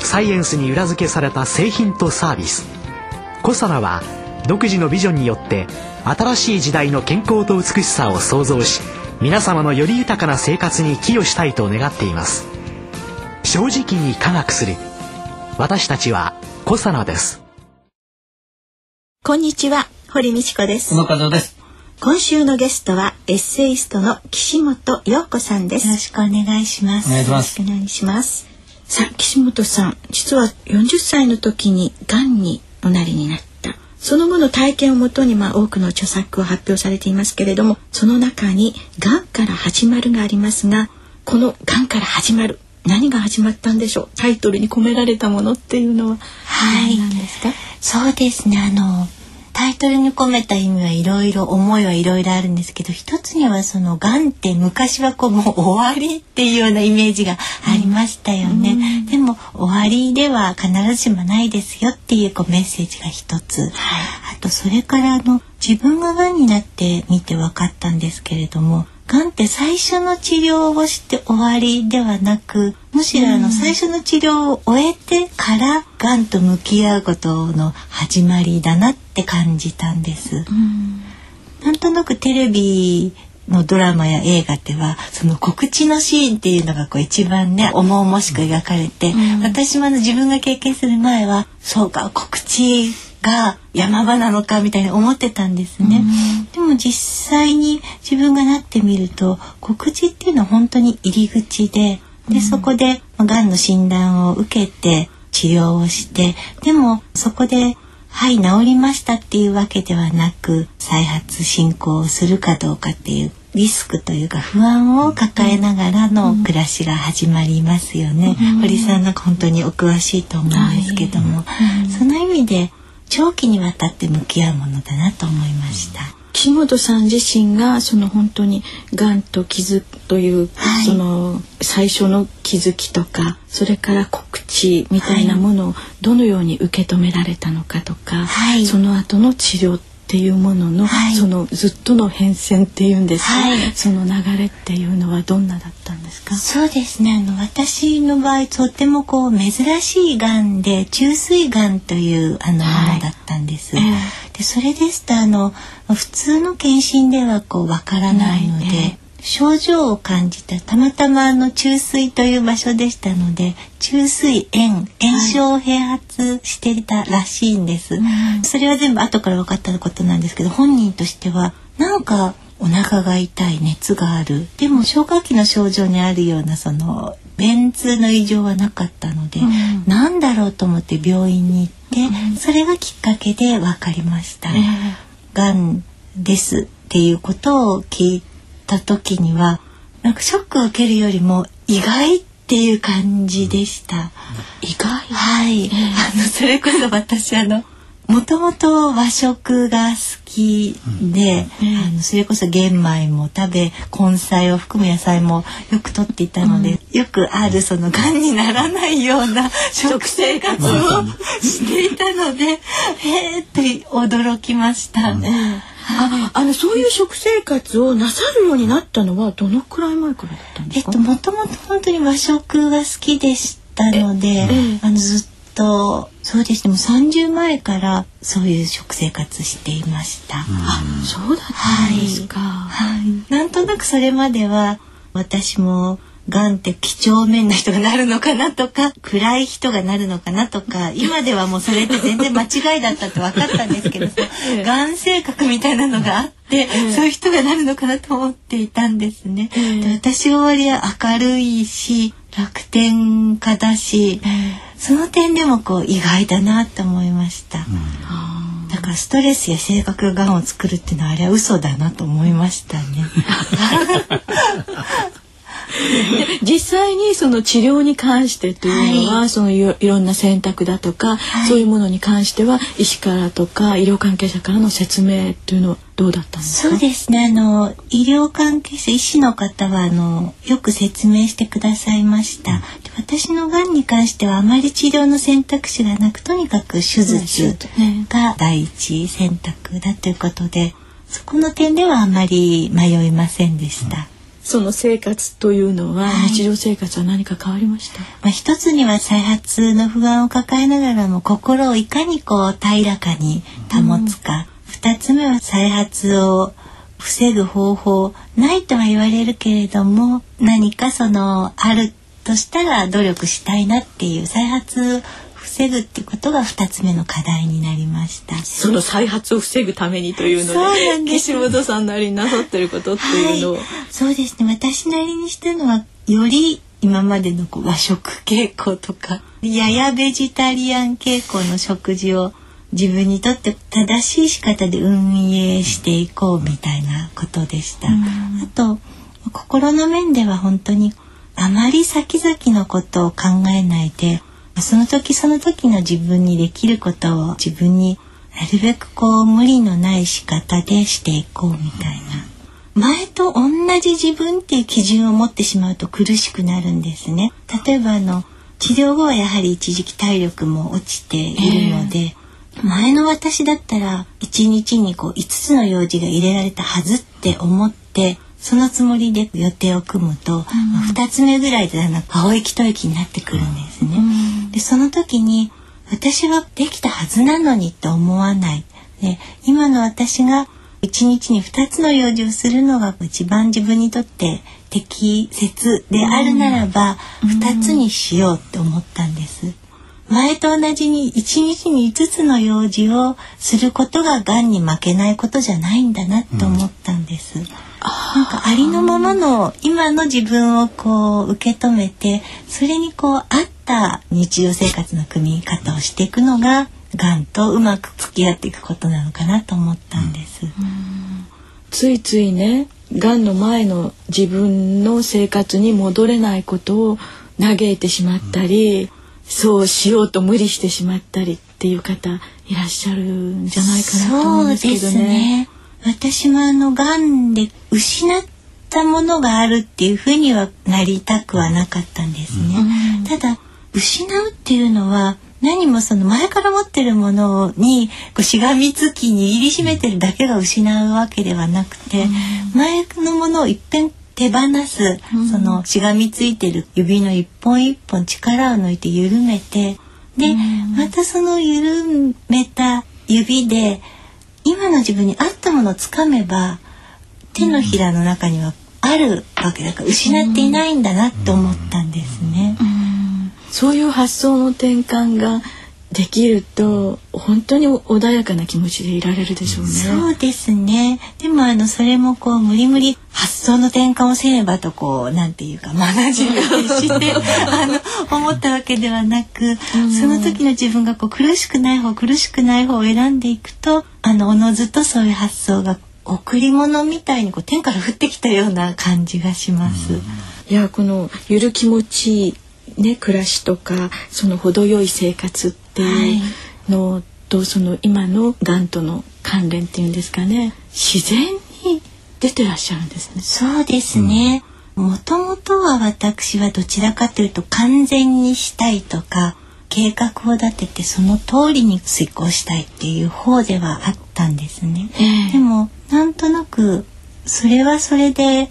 サイエンスに裏付けされた製品とサービス。コサナは独自のビジョンによって新しい時代の健康と美しさを創造し皆様のより豊かな生活に寄与したいと願っています。正直に科学する。私たちはコサナです。こんにちは堀道子です。です。今週のゲストはエッセイストの岸本陽子さんです。よろしくお願いします。お願いします。お願いしますさあ岸本さん実は40歳の時に癌におなりになった。その後の体験をもとにまあ多くの著作を発表されていますけれどもその中に癌から始まるがありますがこの癌から始まる何が始まったんでしょう？タイトルに込められたものっていうのははい。何ですか？そうですね。あのタイトルに込めた意味はいろいろ思いはいろいろあるんですけど一つにはそのがんって昔はこうもう終わりっていうようなイメージがありましたよね、うん、でも終わりでは必ずしもないですよっていうこうメッセージが一つ、はい、あとそれからあの自分ががんになってみて分かったんですけれどもがんって最初の治療をして終わりではなくむしろあの最初の治療を終えてからがんと向き合うことの始まりだなって感じたんです。なんとなくテレビのドラマや映画ではその告知のシーンっていうのがこう一番ね重々しく描かれて、うん、私も自分が経験する前はそうか告知が山場なのかみたいに思ってたんですね、うん、でも実際に自分がなってみると告知っていうのは本当に入り口ででそこでがんの診断を受けて治療をしてでもそこではい治りましたっていうわけではなく再発進行をするかどうかっていうリスクというか不安を抱えながらの暮らしが始まりますよね。うん、堀さんなんか本当にお詳しいと思うんですけども、その意味で長期にわたって向き合うものだなと思いました。岸本さん自身がその本当にがんと傷という、はい、その最初の気づきとかそれから告知みたいなものをどのように受け止められたのかとか、はい、その後の治療っていうものの、はい、そのずっとの変遷っていうんですか、はい、その流れっていうのはどんなだったんですか？そうですね。あの私の場合とてもこう珍しいがんで虫垂がんというあの、ものだったんです。えー、でそれですとあの普通の検診ではこうわからないので。えー症状を感じたたまたまあの中水という場所でしたので中水炎炎症を併発していたらしいんです、はい、それは全部後から分かったことなんですけど本人としてはなんかお腹が痛い熱がある。でも消化器の症状にあるようなその便通の異常はなかったので、うん、何だろうと思って病院に行って、うん、それがきっかけで分かりました。が、んですっていうことを聞いた時にはなんかショックを受けるよりも意外っていう感じでした。意外？はい、あのそれこそ私あのもともと和食が好きで、うん、あのそれこそ玄米も食べ根菜を含む野菜もよくとっていたので、うん、よくあるそのがんにならないような食生活をしていたのでへえって驚きました。うん。ああのそういう食生活をなさるようになったのはどのくらい前からだったんですか？えっともともと本当に和食が好きでしたので、あのずっとそうですね。もう30前からそういう食生活していました。あそうだったんですか。はい、なんとなくそれまでは私もがんって几帳面な人がなるのかなとか暗い人がなるのかなとか今ではもうそれって全然間違いだったって分かったんですけど がん性格みたいなのがあって、そういう人がなるのかなと思っていたんですね。で私は割合明るいし楽天家だし、その点でもこう意外だなと思いました。だからストレスや性格ががんを作るっていうのはあれは嘘だなと思いましたね。実際にその治療に関してというのは、はい、そのいろんな選択だとか、はい、そういうものに関しては医師からとか医療関係者からの説明というのはどうだったんですか？そうですね。あの医療関係者医師の方はあのよく説明してくださいました。私のがんに関してはあまり治療の選択肢がなくとにかく手術が第一選択だということでそこの点ではあまり迷いませんでした。その生活というのは、はい、日常生活は何か変わりました？まあ一つには再発の不安を抱えながらも心をいかにこう平らかに保つか。二、うん、つ目は再発を防ぐ方法ないとは言われるけれども何かそのあるとしたら努力したいなっていう再発防ぐってことが二つ目の課題になりました。その再発を防ぐためにというので岸本さんなりになさってることっていうのを、はい、そうですね。私なりにしたのはより今までのこう和食傾向とかややベジタリアン傾向の食事を自分にとって正しい仕方で運営していこうみたいなことでした。あと心の面では本当にあまり先々のことを考えないでその時その時の自分にできることを自分になるべくこう無理のない仕方でしていこうみたいな。前と同じ自分っていう基準を持ってしまうと苦しくなるんですね。例えばあの治療後はやはり一時期体力も落ちているので、えー前の私だったら1日にこう5つの用事が入れられたはずって思ってそのつもりで予定を組むと、うん、2つ目ぐらいでなんか青息と息になってくるんですね。うん、でその時に私はできたはずなのにと思わない。で今の私が1日に2つの用事をするのが一番自分にとって適切であるならば、2つにしようって思ったんです。前と同じに1日に5つの用事をすることががんに負けないことじゃないんだなと思ったんです。うん、なんかありのままの今の自分をこう受け止めてそれにこう合った日常生活の組み方をしていくのががんとうまく付き合っていくことなのかなと思ったんです。うん、ついついねがんの前の自分の生活に戻れないことを嘆いてしまったり、そうしようと無理してしまったりっていう方いらっしゃるんじゃないかなと思うんですけどね。私もあの癌で失ったものがあるっていうふうにはなりたくはなかったんですね。うん、ただ失うっていうのは何もその前から持ってるものにこうしがみつき握りしめてるだけが失うわけではなくて、うん、前のものをいっぺん手放す、うん、そのしがみついてる指の一本一本力を抜いて緩めてで、うん、またその緩めた指で今の自分に合ったものをつかめば手のひらの中にはあるわけだから失っていないんだなと思ったんですね。うん、そういう発想の転換ができると本当に穏やかな気持ちでいられるでしょうね。そうですね。でもあのそれもこう無理無理発想の転換をせねばとこうなんていうかマナジー決してあの思ったわけではなく、その時の自分がこう苦しくない方苦しくない方を選んでいくとあのおのずとそういう発想が贈り物みたいにこう天から降ってきたような感じがします。いやこのゆる気持ちね暮らしとかその程よい生活っていうの、はい、とその今のがんとの関連っていうんですかね自然に出てらっしゃるんですね。そうですね。もともとは私はどちらかというと完全にしたいとか計画を立ててその通りに遂行したいっていう方ではあったんですね。えー、でもなんとなくそれはそれで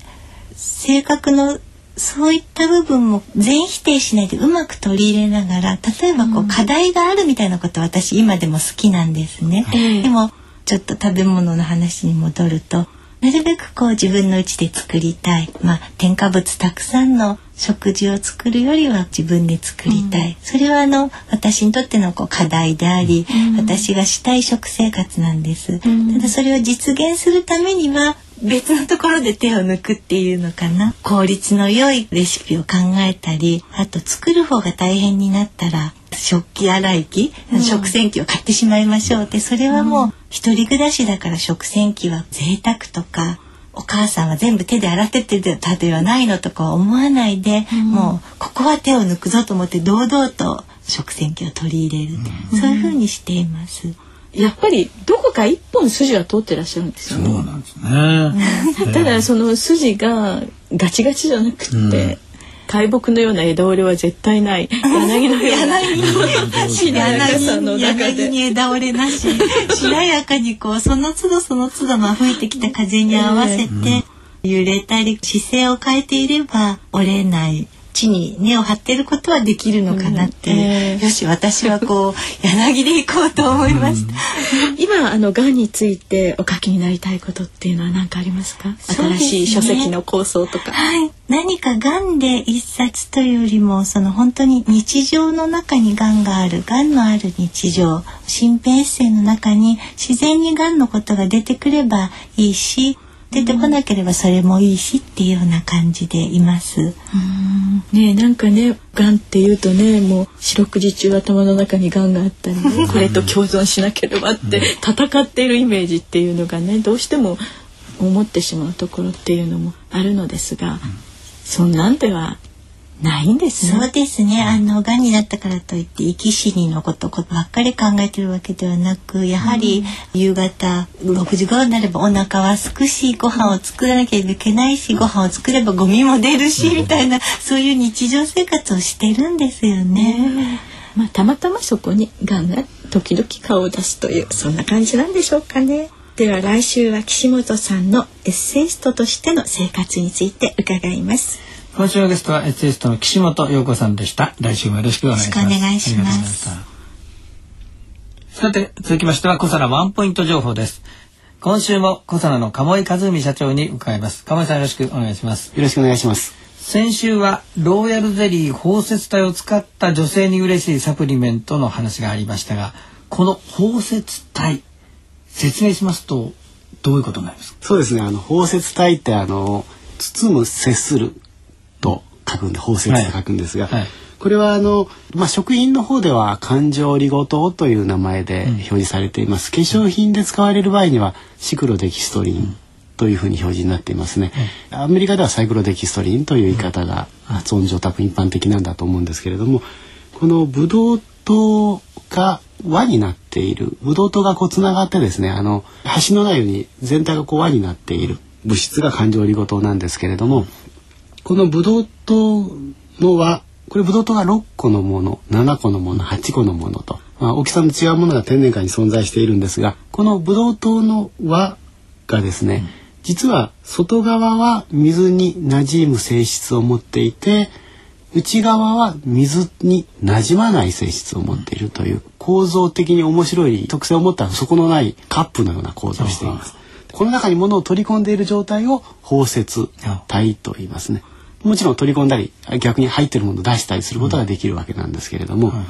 性格のそういった部分も全否定しないでうまく取り入れながら例えばこう、課題があるみたいなこと私今でも好きなんですね。でもちょっと食べ物の話に戻るとなるべくこう自分の家で作りたい、まあ、添加物たくさんの食事を作るよりは自分で作りたい、うん、それはあの私にとってのこう課題であり、うん、私がしたい食生活なんです、うん、ただそれを実現するためには別のところで手を抜くっていうのかな？効率の良いレシピを考えたりあと作る方が大変になったら食器洗い機、うん、食洗機を買ってしまいましょうってそれはもう一人暮らしだから食洗機は贅沢とかお母さんは全部手で洗ってってたではないのとか思わないで、うん、もうここは手を抜くぞと思って堂々と食洗機を取り入れる、うん、そういうふうにしています。やっぱりどこか一本筋は通ってらっしゃるんですよね。そうなんですね。ただその筋がガチガチじゃなくて、うん、大木のような枝折れは絶対ない。柳のような。しなやかさの中でに枝折れなし。しなやかにこうその都度その都度まあ吹いてきた風に合わせて揺れたり姿勢を変えていれば折れない地に根を張っていることはできるのかなって、うんえー、よし私はこう柳で行こうと思いました。今あの癌についてお書きになりたいことっていうのは何かありますか？すね、新しい書籍の構想とか。はい。何か癌で一冊というよりもその本当に日常の中に癌がある癌のある日常身辺エッセイの中に自然に癌のことが出てくればいいし出てこなければそれもいいしっていうような感じでいます。ねなんかねがんっていうとねもう四六時中頭の中にがんがあったり、ね、これと共存しなければって戦っているイメージっていうのがねどうしても思ってしまうところっていうのもあるのですが、そんなんではないんですね。そうですね。あの癌になったからといって生き死にのことばっかり考えてるわけではなく、やはり夕方6時頃になればお腹は空くし、ご飯を作らなければいけないし、ご飯を作ればゴミも出るしみたいなそういう日常生活をしてるんですよね。まあたまたまそこに癌が時々顔を出すというそんな感じなんでしょうかね。では来週は岸本さんのエッセイストとしての生活について伺います。今週のゲストはエッセイストの岸本陽子さんでした。来週もよろしくお願いします。お願いします。さて、続きましては、小皿ワンポイント情報です。今週も小皿の鴨井和美社長に伺います。鴨井さんよろしくお願いします。よろしくお願いします。先週はローヤルゼリー包摂体を使った女性に嬉しいサプリメントの話がありましたが、この包摂体説明しますとどういうことになりますか？そうですね。あの包摂体ってあの包む接すると書くんで包摂と書くんですが、はい。はい、これはあの、まあ、食品の方では環状リゴ糖という名前で表示されています、うん、化粧品で使われる場合にはシクロデキストリンというふうに表示になっていますね、うん、アメリカではサイクロデキストリンという言い方が発音上多分一般的なんだと思うんですけれどもこのブドウ糖が輪になっている。ブドウ糖がこうつながってですねあの端のないように全体がこう輪になっている。物質が環状リゴ糖なんですけれどもこのブドウ糖の輪これブドウ糖が6個のもの7個のもの8個のものと、まあ、大きさの違うものが天然界に存在しているんですがこのブドウ糖の輪がですね、うん、実は外側は水に馴染む性質を持っていて内側は水に馴染まない性質を持っているという構造的に面白い特性を持った底のないカップのような構造をしています。この中に物を取り込んでいる状態を包摂体と言いますね。もちろん取り込んだり逆に入ってるものを出したりすることができるわけなんですけれども、うん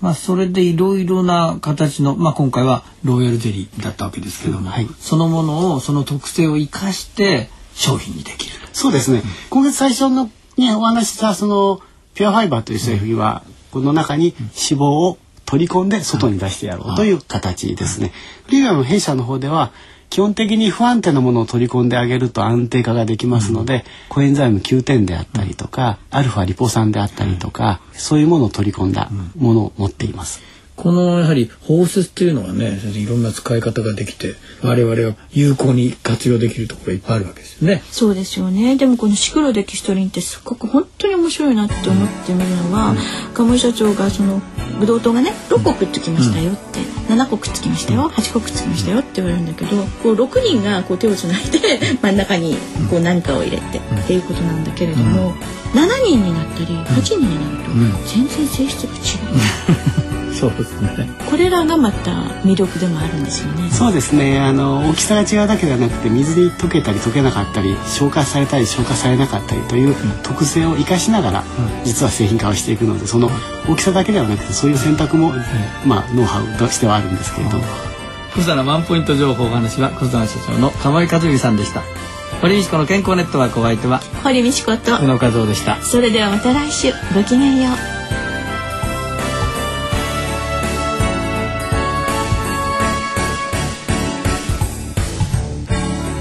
まあ、それでいろいろな形の、まあ、今回はロイヤルゼリーだったわけですけども、はい、そのものをその特性を生かして商品にできる。そうですね、うん、今月最初の、ね、お話したそのピュアファイバーという製品は、この中に脂肪を取り込んで外に出してやろうという形ですね。リーガの弊社の方では基本的に不安定なものを取り込んであげると安定化ができますので、うん、コエンザイム9点であったりとか、うん、アルファリポ酸であったりとか、うん、そういうものを取り込んだものを持っています。このやはり包摂というのはねいろんな使い方ができて我々が有効に活用できるところいっぱいあるわけですよね。そうですよね。でもこのシクロデキストリンってすごく本当に面白いなって思ってみるのは、鴨井社長がそのブドウ糖がね6個くっつきましたよって、うん、7個くっつきましたよ8個くっつきましたよって言われるんだけどこう6人がこう手をつないで 真ん中にこう何かを入れてっていうことなんだけれども、うん、7人になったり8人になると全然性質が違う。そうですね。これらがまた魅力でもあるんですよね。そうですね。あの大きさが違うだけではなくて水に溶けたり溶けなかったり消化されたり消化されなかったりという特性を生かしながら、実は製品化をしていくのでその大きさだけではなくてそういう選択も、まあノウハウとしてはあるんですけれども。小皿ワンポイント情報お話は小皿社長の釜井和美さんでした。堀道子の健康ネットワークお相手は堀道子と宇野和夫でした。それではまた来週ごきげんよう。